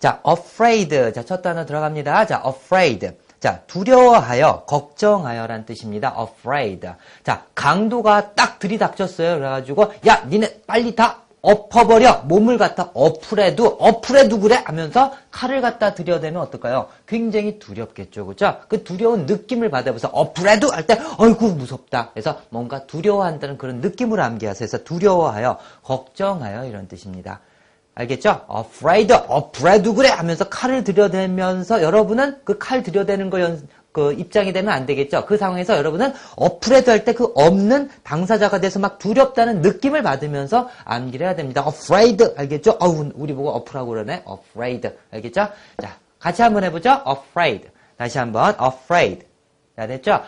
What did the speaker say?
자, afraid. 자, 첫 단어 들어갑니다. 자, afraid. 자, 두려워하여, 걱정하여란 뜻입니다. afraid. 자, 강도가 딱 들이닥쳤어요. 그래가지고, 야, 니네 빨리 다 엎어버려! 몸을 갖다 엎으래도, 엎으래도 그래! 하면서 칼을 갖다 들여대면 어떨까요? 굉장히 두렵겠죠. 그죠? 그 두려운 느낌을 받아보세요. 엎으래도! 할 때, 어이구, 무섭다. 그래서 뭔가 두려워한다는 그런 느낌을 암기하세요. 그래서 두려워하여, 걱정하여 이런 뜻입니다. 알겠죠? afraid, afraid 그래 하면서 칼을 들여대면서 여러분은 그 칼 들여대는 거 연, 그 입장이 되면 안 되겠죠? 그 상황에서 여러분은 afraid 할때 그 없는 당사자가 돼서 막 두렵다는 느낌을 받으면서 암기를 해야 됩니다. afraid 알겠죠? 어우, 우리 보고 어프라고 그러네. afraid 알겠죠? 자, 같이 한번 해보죠. afraid. 다시 한번 afraid. 자, 됐죠?